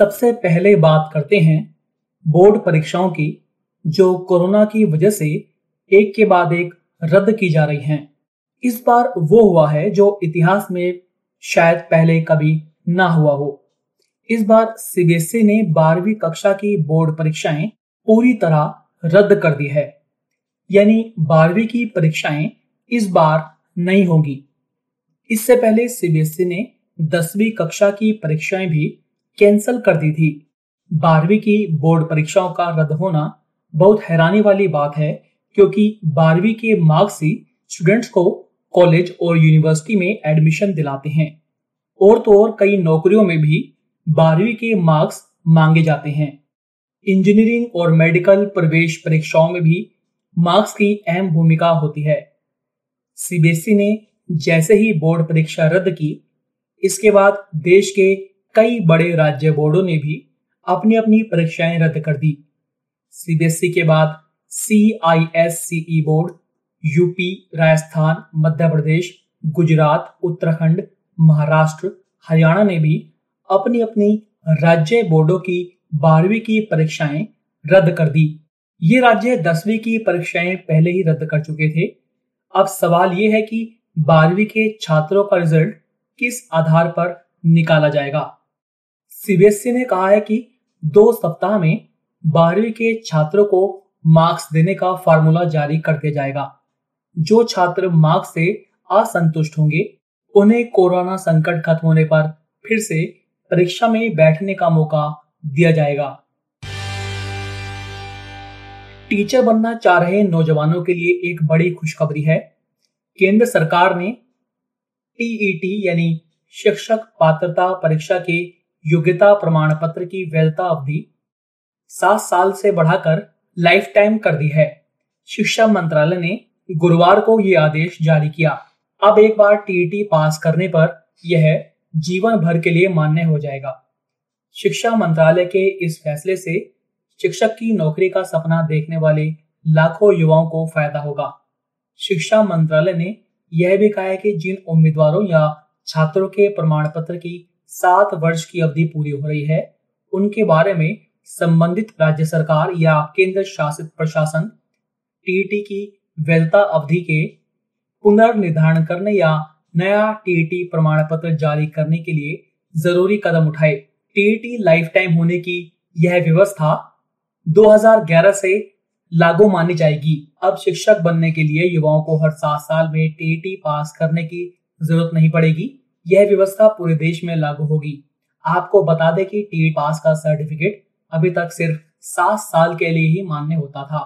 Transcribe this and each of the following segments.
सबसे पहले बात करते हैं बोर्ड परीक्षाओं की, जो कोरोना की वजह से एक के बाद एक रद्द की जा रही हैं। इस बार वो हुआ है जो इतिहास में शायद पहले कभी ना हुआ हो। इस बार सीबीएसई ने बारहवीं कक्षा की बोर्ड परीक्षाएँ पूरी तरह रद्द कर दी है। यानी बारहवीं की परीक्षाएँ इस बार नहीं होगी। इससे पहले सीबीएसई ने दसवीं कक्षा की परीक्षाएँ भी कैंसिल कर दी थी। बारहवीं की बोर्ड परीक्षाओं का रद्द होना बहुत हैरानी वाली बात है, क्योंकि बारहवीं के मार्क्स ही स्टूडेंट्स को कॉलेज और यूनिवर्सिटी में एडमिशन दिलाते हैं। और तो और कई नौकरियों में भी बारहवीं के मार्क्स मांगे जाते हैं। इंजीनियरिंग और मेडिकल प्रवेश परीक्षाओं में भी मार्क्स की अहम भूमिका होती है। सीबीएसई ने जैसे ही बोर्ड परीक्षा रद्द की, इसके बाद देश के कई बड़े राज्य बोर्डों ने भी अपनी अपनी परीक्षाएँ रद्द कर दी। सीबीएसई के बाद C I S CE board UP Rajasthan, Madhya Pradesh, Gujarat, Uttarakhand, Maharashtra, Haryana ने भी अपनी अपनी राज्य बोर्डों की बारहवीं की परीक्षाएँ रद्द कर दी। ये राज्य दसवीं की परीक्षाएँ पहले ही रद्द कर चुके थे। अब सवाल ये है कि बारहवीं के छात्रों का रिज़ल्ट किस आधार पर निकाला जाएगा? सीबीएसई ने कहा है कि दो सप्ताह में बारहवीं के छात्रों को मार्क्स देने का फार्मूला जारी कर दिया जाएगा। जो छात्र मार्क्स से असंतुष्ट होंगे, उन्हें कोरोना संकट खत्म होने पर फिर से परीक्षा में बैठने का मौका दिया जाएगा। टीचर बनना चाह रहे नौजवानों के लिए एक बड़ी खुशखबरी है। केंद्र सरकार ने टीईटी यानी शिक्षक पात्रता परीक्षा के योग्यता प्रमाण पत्र की वैधता अवधि सात साल से बढ़ाकर लाइफ टाइम कर दी है। शिक्षा मंत्रालय ने गुरुवार को ये आदेश जारी किया। अब एक बार टीईटी पास करने पर यह जीवन भर के लिए मान्य हो जाएगा। शिक्षा मंत्रालय के इस फैसले से शिक्षक की नौकरी का सपना देखने वाले लाखों युवाओं को फ़ायदा होगा। शिक्षा मंत्रालय ने यह भी कहा है कि जिन उम्मीदवारों या छात्रों के प्रमाण पत्र की सात वर्ष की अवधि पूरी हो रही है। उनके बारे में संबंधित राज्य सरकार या केंद्र शासित प्रशासन टीईटी की वैधता अवधि के पुनर्निर्धारण करने या नया टीईटी प्रमाण पत्र जारी करने के लिए ज़रूरी कदम उठाए। टीईटी लाइफ टाइम होने की यह व्यवस्था 2011 से लागू मानी जाएगी। अब शिक्षक बनने के लिए युवाओं को हर सात साल में टीईटी पास करने की ज़रूरत नहीं पड़ेगी। यह व्यवस्था पूरे देश में लागू होगी। आपको बता दें कि टी पास का सर्टिफिकेट अभी तक सिर्फ़ सात साल के लिए ही मान्य होता था।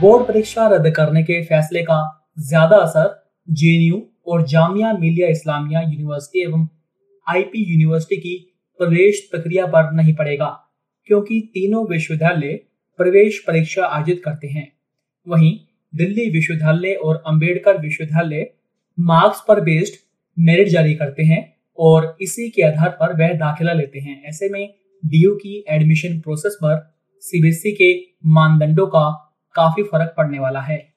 बोर्ड परीक्षा रद्द करने के फैसले का ज़्यादा असर जेएनयू और जामिया मिलिया इस्लामिया यूनिवर्सिटी एवं आईपी यूनिवर्सिटी की प्रवेश प्रक्रिया पर नहीं पड़ेगा, क्योंकि तीनों विश्वविद्यालय प्रवेश परीक्षा आयोजित करते हैं। वहीं दिल्ली विश्वविद्यालय और अंबेडकर विश्वविद्यालय मार्क्स पर बेस्ड मेरिट जारी करते हैं और इसी के आधार पर वह दाखिला लेते हैं। ऐसे में डीयू की एडमिशन प्रोसेस पर सीबीएसई के मानदंडों का काफ़ी फ़र्क पड़ने वाला है।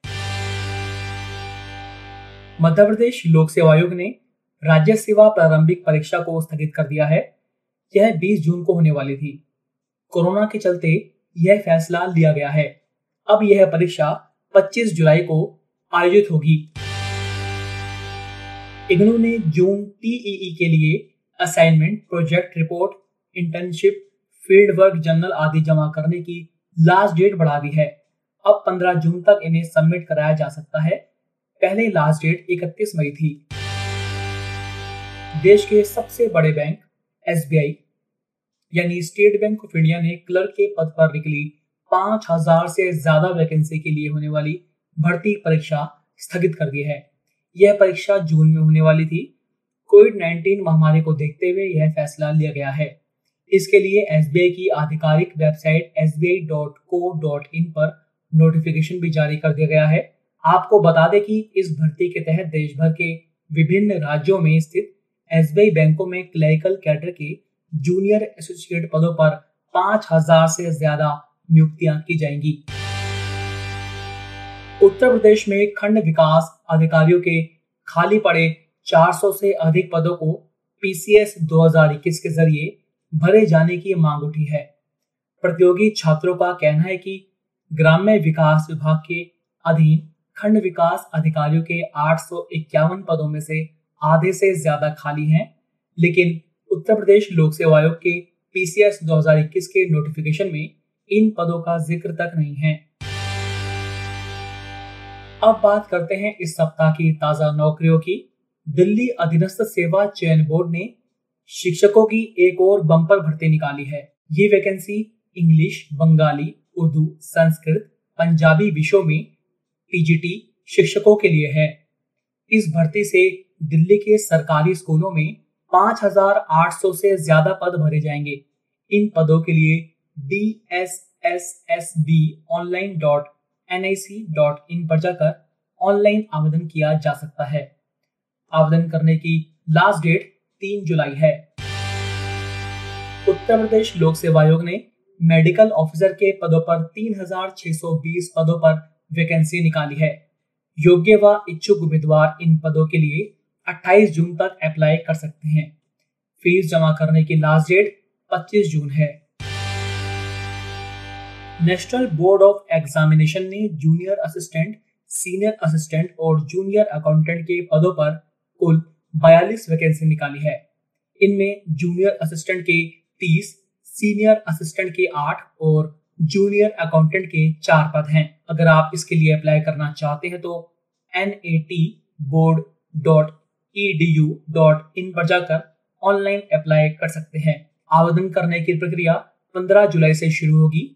मध्य प्रदेश लोक सेवा आयोग ने राज्य सेवा प्रारंभिक परीक्षा को स्थगित कर दिया है। यह 20 जून को होने वाली थी। कोरोना के चलते यह फैसला लिया गया है। अब यह परीक्षा 25 जुलाई को आयोजित होगी। इग्नू ने जून टीईई के लिए assignment project report internship field work journal आदि जमा करने की लास्ट डेट बढ़ा दी है। अब 15 जून तक इन्हें सबमिट कराया जा सकता है। पहले लास्ट डेट 31 मई थी। देश के सबसे बड़े बैंक, एसबीआई, यानी स्टेट बैंक ऑफ़ इंडिया ने क्लर्क के पद पर निकली पाँच हज़ार से ज़्यादा वैकेंसी के लिए होने वाली भर्ती परीक्षा स्थगित कर दी है। यह परीक्षा जून में होने वाली थी। कोविड 19 महामारी को देखते हुए यह फैसला लिया गया है। इसके लिए एसबीआई की आधिकारिक वेबसाइट एस पर नोटिफिकेशन भी जारी कर दिया गया है। आपको बता दें कि इस भर्ती के तहत देश भर के विभिन्न राज्यों में स्थित एसबीआई बैंकों में क्लरिकल कैडर के जूनियर एसोसिएट पदों पर पाँच हज़ार से ज़्यादा नियुक्तियाँ की जाएँगी। उत्तर प्रदेश में खंड विकास अधिकारियों के खाली पड़े 400 से अधिक पदों को पीसीएस 2021 के ज़रिए भरे जाने की मांग उठी है। प्रतियोगी छात्रों का कहना है कि ग्राम्य विकास विभाग के अधीन खंड विकास अधिकारियों के आठ सौ इक्यावन पदों में से आधे से ज़्यादा खाली हैं, लेकिन उत्तर प्रदेश लोक सेवा आयोग के पीसीएस 2021 के नोटिफिकेशन में इन पदों का ज़िक्र तक नहीं है। अब बात करते हैं इस सप्ताह की ताज़ा नौकरियों की। दिल्ली अधीनस्थ सेवा चयन बोर्ड ने शिक्षकों की एक और बम्पर भर्ती निकाली है। ये वैकेंसी इंग्लिश बंगाली उर्दू संस्कृत पंजाबी विषयों में टीजीटी शिक्षकों के लिए है। इस भर्ती से दिल्ली के सरकारी स्कूलों में 5,800 से ज़्यादा पद भरे जाएँगे। इन पदों के लिए D S S S B online dot N पर जाकर ऑनलाइन आवेदन किया जा सकता है। आवेदन करने की लास्ट डेट तीन जुलाई है। उत्तर प्रदेश लोक सेवा आयोग ने मेडिकल ऑफिसर के पदों पर 3,620 पदों पर वैकेंसी निकाली है। योग्य व इच्छुक उम्मीदवार इन पदों के लिए 28 जून तक अप्लाई कर सकते हैं। फ़ीस जमा करने की लास्ट डेट 25 जून है। नेशनल बोर्ड ऑफ़ एग्जामिनेशन ने जूनियर असिस्टेंट सीनियर असिस्टेंट और जूनियर अकाउंटेंट के पदों पर कुल 42 वैकेंसी निकाली है। इनमें जूनियर असिस्टेंट के 30, सीनियर असिस्टेंट के 8 और जूनियर अकाउंटेंट के चार पद हैं। अगर आप इसके लिए अप्लाई करना चाहते हैं तो N A T board dot E D U dot in पर जाकर ऑनलाइन अप्लाई कर सकते हैं। आवेदन करने की प्रक्रिया 15 जुलाई से शुरू होगी।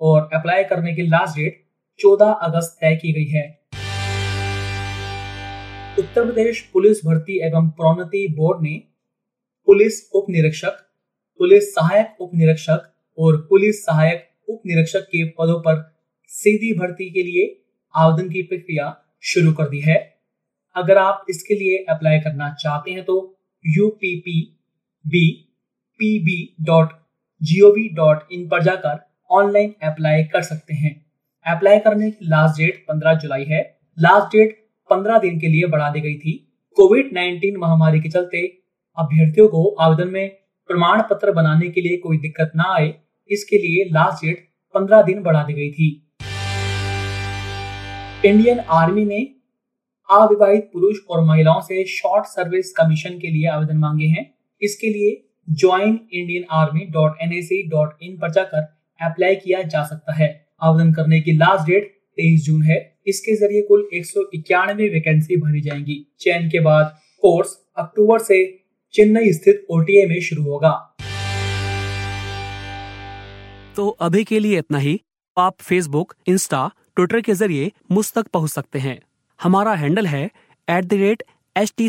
और अप्लाई करने की लास्ट डेट 14 अगस्त तय की गई है। उत्तर प्रदेश पुलिस भर्ती एवं प्रोन्नति बोर्ड ने पुलिस उप निरीक्षक पुलिस सहायक उप निरीक्षक और पुलिस सहायक उप निरीक्षक के पदों पर सीधी भर्ती के लिए आवेदन की प्रक्रिया शुरू कर दी है। अगर आप इसके लिए अप्लाई करना चाहते हैं तो U P P B P B dot G O V dot in पर जाकर ऑनलाइन अप्लाई कर सकते हैं। अप्लाई करने की लास्ट डेट 15 जुलाई है। लास्ट डेट 15 दिन के लिए बढ़ा दी गई थी। कोविड 19 महामारी के चलते अभ्यर्थियों को आवेदन में प्रमाण पत्र बनाने के लिए कोई दिक्कत ना आए, इसके लिए लास्ट डेट 15 दिन बढ़ा दी गई थी। इंडियन आर्मी ने अविवाहित पुरुष और महिलाओं से शॉर्ट सर्विस कमीशन के लिए आवेदन मांगे हैं। इसके लिए join Indian army dot N dot in पर जाकर अप्लाई किया जा सकता है। आवेदन करने की लास्ट डेट तेईस जून है। इसके ज़रिए कुल एक सौ इक्यानवे वैकेंसी भरी जाएँगी। चयन के बाद कोर्स अक्टूबर से चेन्नई स्थित ओटीए में शुरू होगा। तो अभी के लिए इतना ही। आप फेसबुक इंस्टा ट्विटर के ज़रिए मुझ तक पहुँच सकते हैं। हमारा हैंडल है at the rate H T